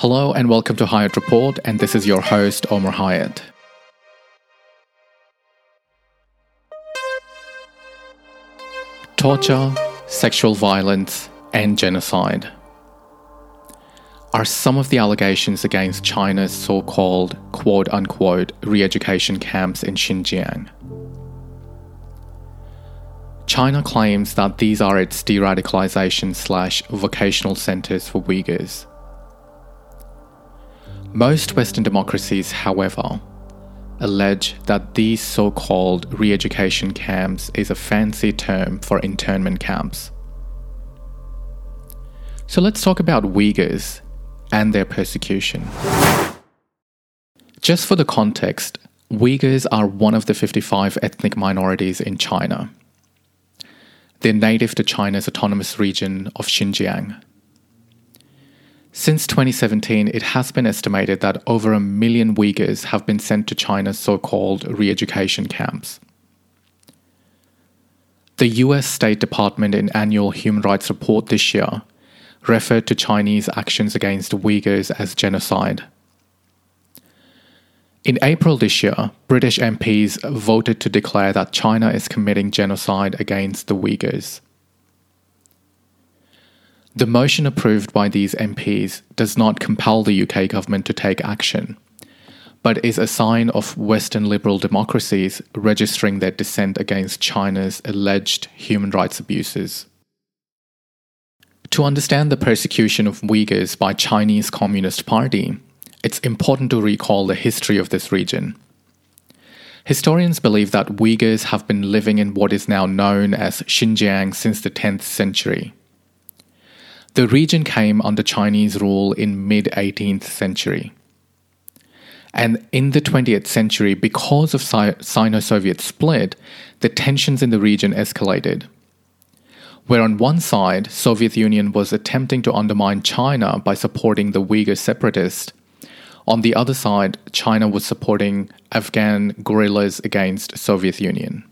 Hello and welcome to Hyatt Report, and this is your host, Omar Hyatt. Torture, sexual violence, and genocide are some of the allegations against China's so called quote unquote re education camps in Xinjiang. China claims that these are its de radicalization slash vocational centers for Uyghurs. Most Western democracies, however, allege that these so called re education camps is a fancy term for internment camps. So let's talk about Uyghurs and their persecution. Just for the context, Uyghurs are one of the 55 ethnic minorities in China. They're native to China's autonomous region of Xinjiang. Since 2017, it has been estimated that over a million Uyghurs have been sent to China's so called re education camps. The US State Department in annual human rights report this year referred to Chinese actions against Uyghurs as genocide. In April this year, British MPs voted to declare that China is committing genocide against the Uyghurs. The motion approved by these MPs does not compel the UK government to take action, but is a sign of Western liberal democracies registering their dissent against China's alleged human rights abuses. To understand the persecution of Uyghurs by Chinese Communist Party, it's important to recall the history of this region. Historians believe that Uyghurs have been living in what is now known as Xinjiang since the 10th century. The region came under Chinese rule in mid 18th century. And in the 20th century, because of Sino Soviet split, the tensions in the region escalated where on one side, Soviet Union was attempting to undermine China by supporting the Uyghur separatists. On the other side, China was supporting Afghan guerrillas against Soviet Union.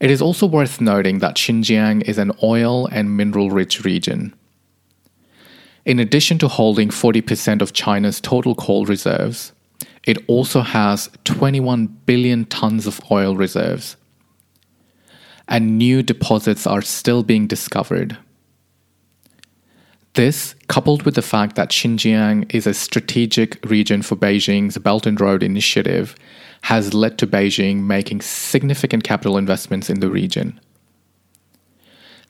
It is also worth noting that Xinjiang is an oil and mineral rich region. In addition to holding 40% of China's total coal reserves, it also has 21 billion tons of oil reserves, and new deposits are still being discovered. This, coupled with the fact that Xinjiang is a strategic region for Beijing's Belt and Road Initiative, has led to Beijing making significant capital investments in the region.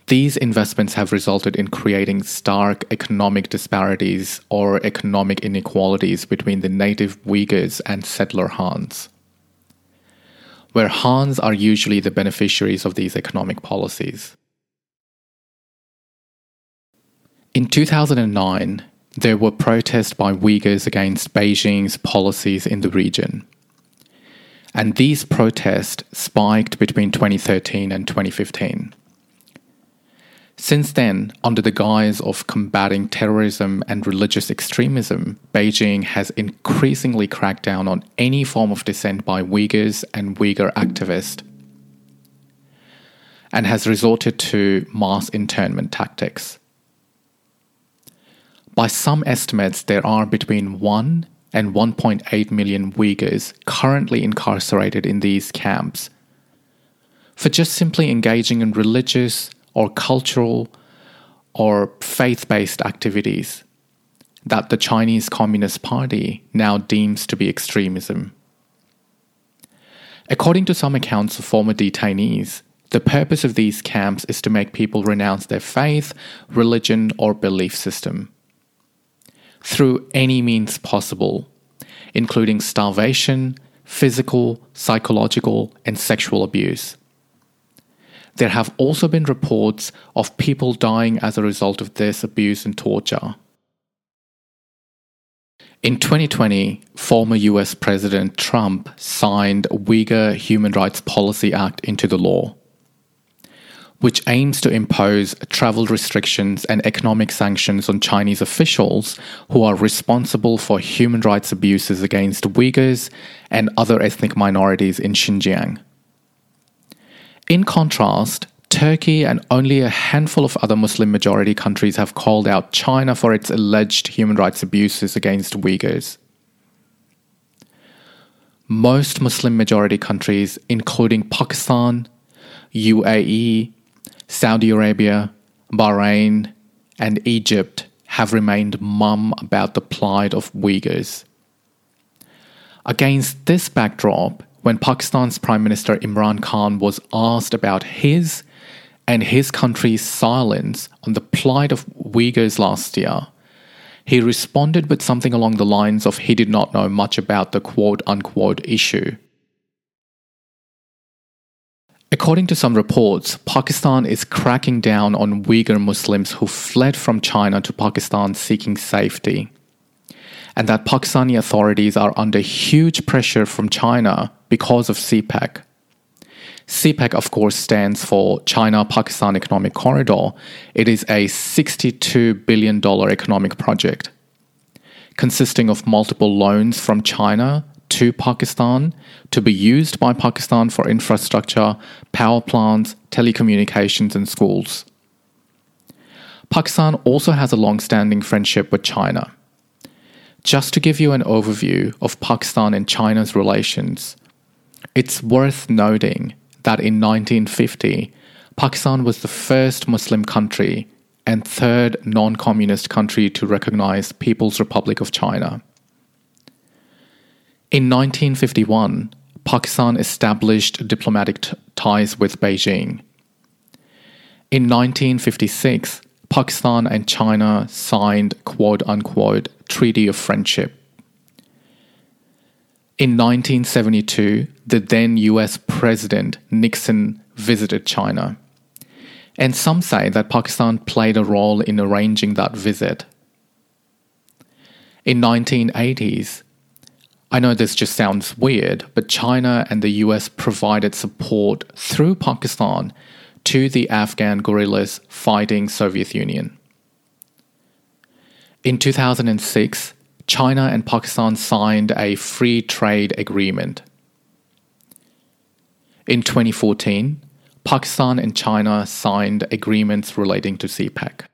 These investments have resulted in creating stark economic disparities or economic inequalities between the native Uyghurs and settler Hans where Hans are usually the beneficiaries of these economic policies. In 2009, there were protests by Uyghurs against Beijing's policies in the region. And these protests spiked between 2013 and 2015. Since then, under the guise of combating terrorism and religious extremism, Beijing has increasingly cracked down on any form of dissent by Uyghurs and Uyghur activists and has resorted to mass internment tactics. By some estimates, there are between 1 and 1.8 million Uyghurs currently incarcerated in these camps for just simply engaging in religious or cultural or faith based activities that the Chinese Communist Party now deems to be extremism. According to some accounts of former detainees, the purpose of these camps is to make people renounce their faith, religion, or belief system through any means possible, including starvation, physical, psychological, and sexual abuse. There have also been reports of people dying as a result of this abuse and torture. In 2020, former US President Trump signed Uyghur Human Rights Policy Act into the law, which aims to impose travel restrictions and economic sanctions on Chinese officials who are responsible for human rights abuses against Uyghurs and other ethnic minorities in Xinjiang. In contrast, Turkey and only a handful of other Muslim majority countries have called out China for its alleged human rights abuses against Uyghurs. Most Muslim majority countries, including Pakistan, UAE, Saudi Arabia, Bahrain, and Egypt, have remained mum about the plight of Uyghurs. Against this backdrop, when Pakistan's Prime Minister Imran Khan was asked about his and his country's silence on the plight of Uyghurs last year, he responded with something along the lines of he did not know much about the quote unquote issue. According to some reports, Pakistan is cracking down on Uyghur Muslims who fled from China to Pakistan seeking safety and that Pakistani authorities are under huge pressure from China because of CPEC. CPEC, of course, stands for China Pakistan Economic Corridor. It is a $62 billion economic project consisting of multiple loans from China to Pakistan to be used by Pakistan for infrastructure, power plants, telecommunications, and schools. Pakistan also has a long standing friendship with China. Just to give you an overview of Pakistan and China's relations, it's worth noting that in 1950, Pakistan was the first Muslim country and third non communist country to recognize People's Republic of China. In 1951, Pakistan established diplomatic t- ties with Beijing. In 1956, Pakistan and China signed quote unquote Treaty of Friendship. In 1972, the then US President Nixon visited China. And some say that Pakistan played a role in arranging that visit. In 1980s, I know this just sounds weird, but China and the US provided support through Pakistan to the Afghan guerrillas fighting Soviet Union. In 2006, China and Pakistan signed a free trade agreement. In 2014, Pakistan and China signed agreements relating to CPEC.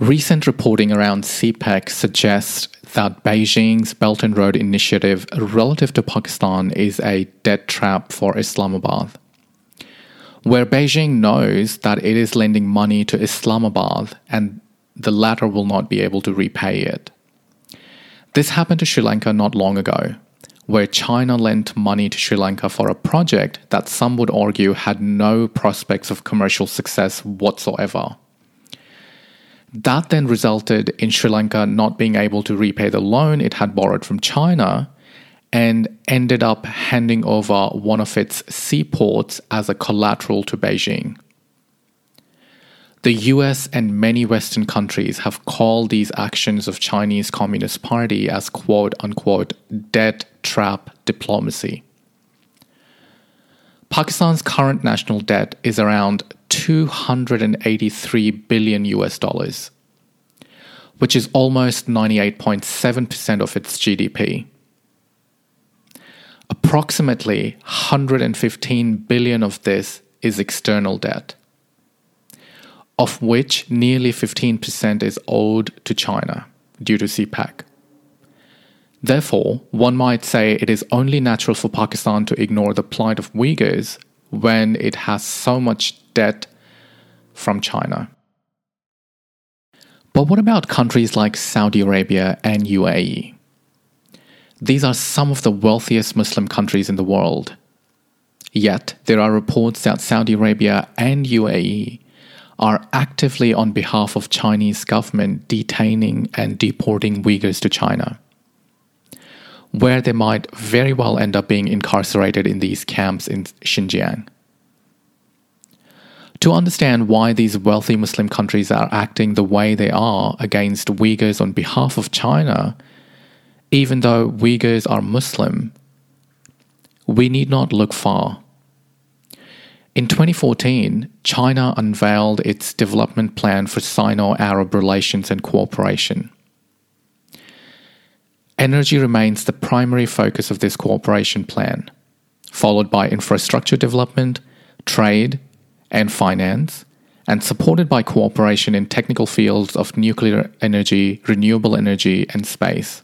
Recent reporting around CPEC suggests that Beijing's Belt and Road Initiative relative to Pakistan is a debt trap for Islamabad where Beijing knows that it is lending money to Islamabad and the latter will not be able to repay it. This happened to Sri Lanka not long ago, where China lent money to Sri Lanka for a project that some would argue had no prospects of commercial success whatsoever. That then resulted in Sri Lanka not being able to repay the loan it had borrowed from China and ended up handing over one of its seaports as a collateral to Beijing. The US and many Western countries have called these actions of Chinese Communist Party as quote unquote debt trap diplomacy. Pakistan's current national debt is around 283 billion US dollars, which is almost 98.7% of its GDP. Approximately 115 billion of this is external debt, of which nearly 15% is owed to China due to CPEC. Therefore, one might say it is only natural for Pakistan to ignore the plight of Uyghurs when it has so much debt from China. But what about countries like Saudi Arabia and UAE? These are some of the wealthiest Muslim countries in the world. Yet, there are reports that Saudi Arabia and UAE are actively on behalf of Chinese government detaining and deporting Uyghurs to China, where they might very well end up being incarcerated in these camps in Xinjiang. To understand why these wealthy Muslim countries are acting the way they are against Uyghurs on behalf of China, even though Uyghurs are Muslim, we need not look far. In 2014, China unveiled its development plan for Sino Arab relations and cooperation. Energy remains the primary focus of this cooperation plan, followed by infrastructure development, trade, and finance, and supported by cooperation in technical fields of nuclear energy, renewable energy, and space.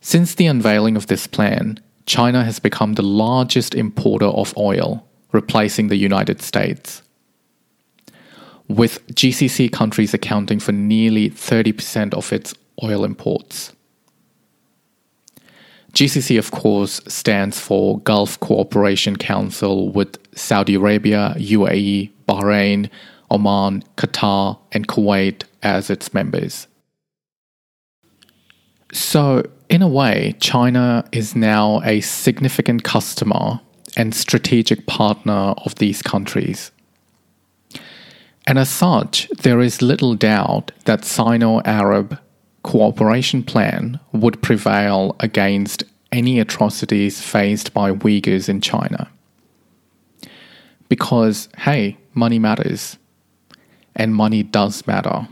Since the unveiling of this plan, China has become the largest importer of oil, replacing the United States. With GCC countries accounting for nearly 30% of its oil imports. GCC, of course, stands for Gulf Cooperation Council with Saudi Arabia, UAE, Bahrain, Oman, Qatar, and Kuwait as its members. So, in a way, China is now a significant customer and strategic partner of these countries. And as such, there is little doubt that Sino Arab cooperation plan would prevail against any atrocities faced by Uyghurs in China. Because, hey, money matters. And money does matter.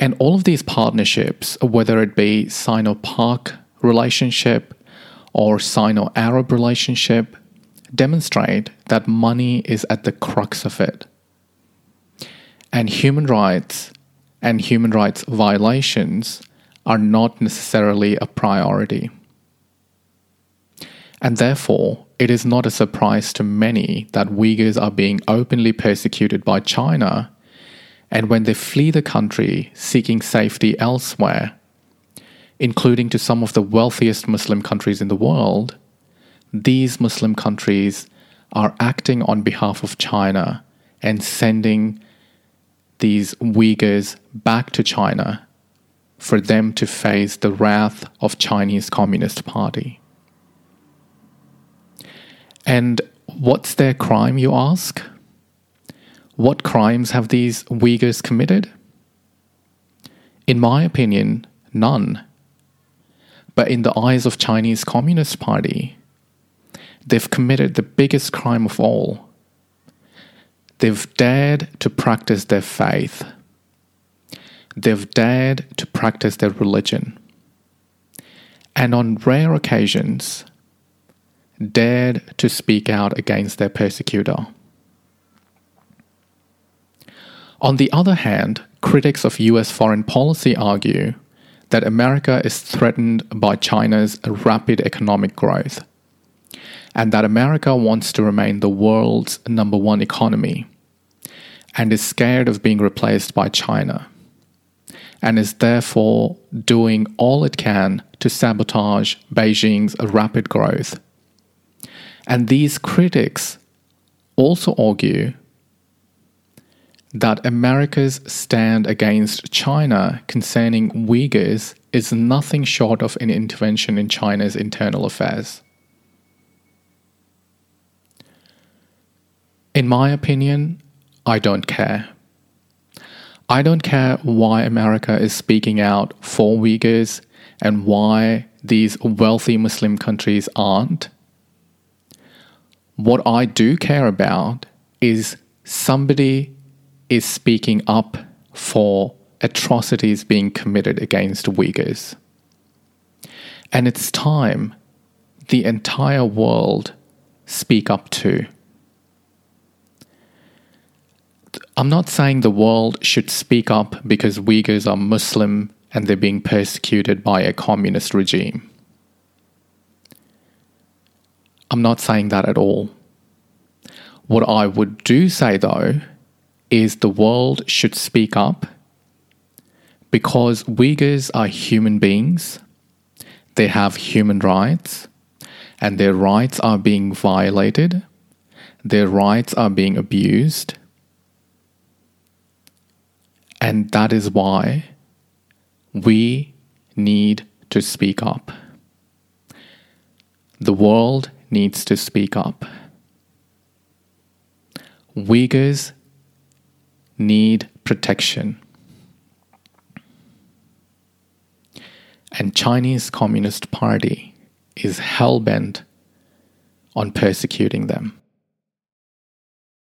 And all of these partnerships, whether it be Sino Pak relationship or Sino Arab relationship, demonstrate that money is at the crux of it. And human rights and human rights violations are not necessarily a priority. And therefore, it is not a surprise to many that Uyghurs are being openly persecuted by China, and when they flee the country seeking safety elsewhere, including to some of the wealthiest Muslim countries in the world, these Muslim countries are acting on behalf of China and sending these Uyghurs back to China for them to face the wrath of Chinese Communist Party. And what's their crime, you ask? What crimes have these Uyghurs committed? In my opinion, none. But in the eyes of Chinese Communist Party, they've committed the biggest crime of all They've dared to practice their faith. They've dared to practice their religion. And on rare occasions, dared to speak out against their persecutor. On the other hand, critics of US foreign policy argue that America is threatened by China's rapid economic growth and that America wants to remain the world's number one economy and is scared of being replaced by China and is therefore doing all it can to sabotage Beijing's rapid growth. And these critics also argue that America's stand against China concerning Uyghurs is nothing short of an intervention in China's internal affairs. In my opinion, I don't care. I don't care why America is speaking out for Uyghurs and why these wealthy Muslim countries aren't. What I do care about is somebody is speaking up for atrocities being committed against Uyghurs. And it's time the entire world speak up too. I'm not saying the world should speak up because Uyghurs are Muslim and they're being persecuted by a communist regime. I'm not saying that at all. What I would do say though is the world should speak up because Uyghurs are human beings, they have human rights, and their rights are being violated, their rights are being abused and that is why we need to speak up. The world needs to speak up. Uyghurs need protection. And Chinese Communist Party is hell bent on persecuting them.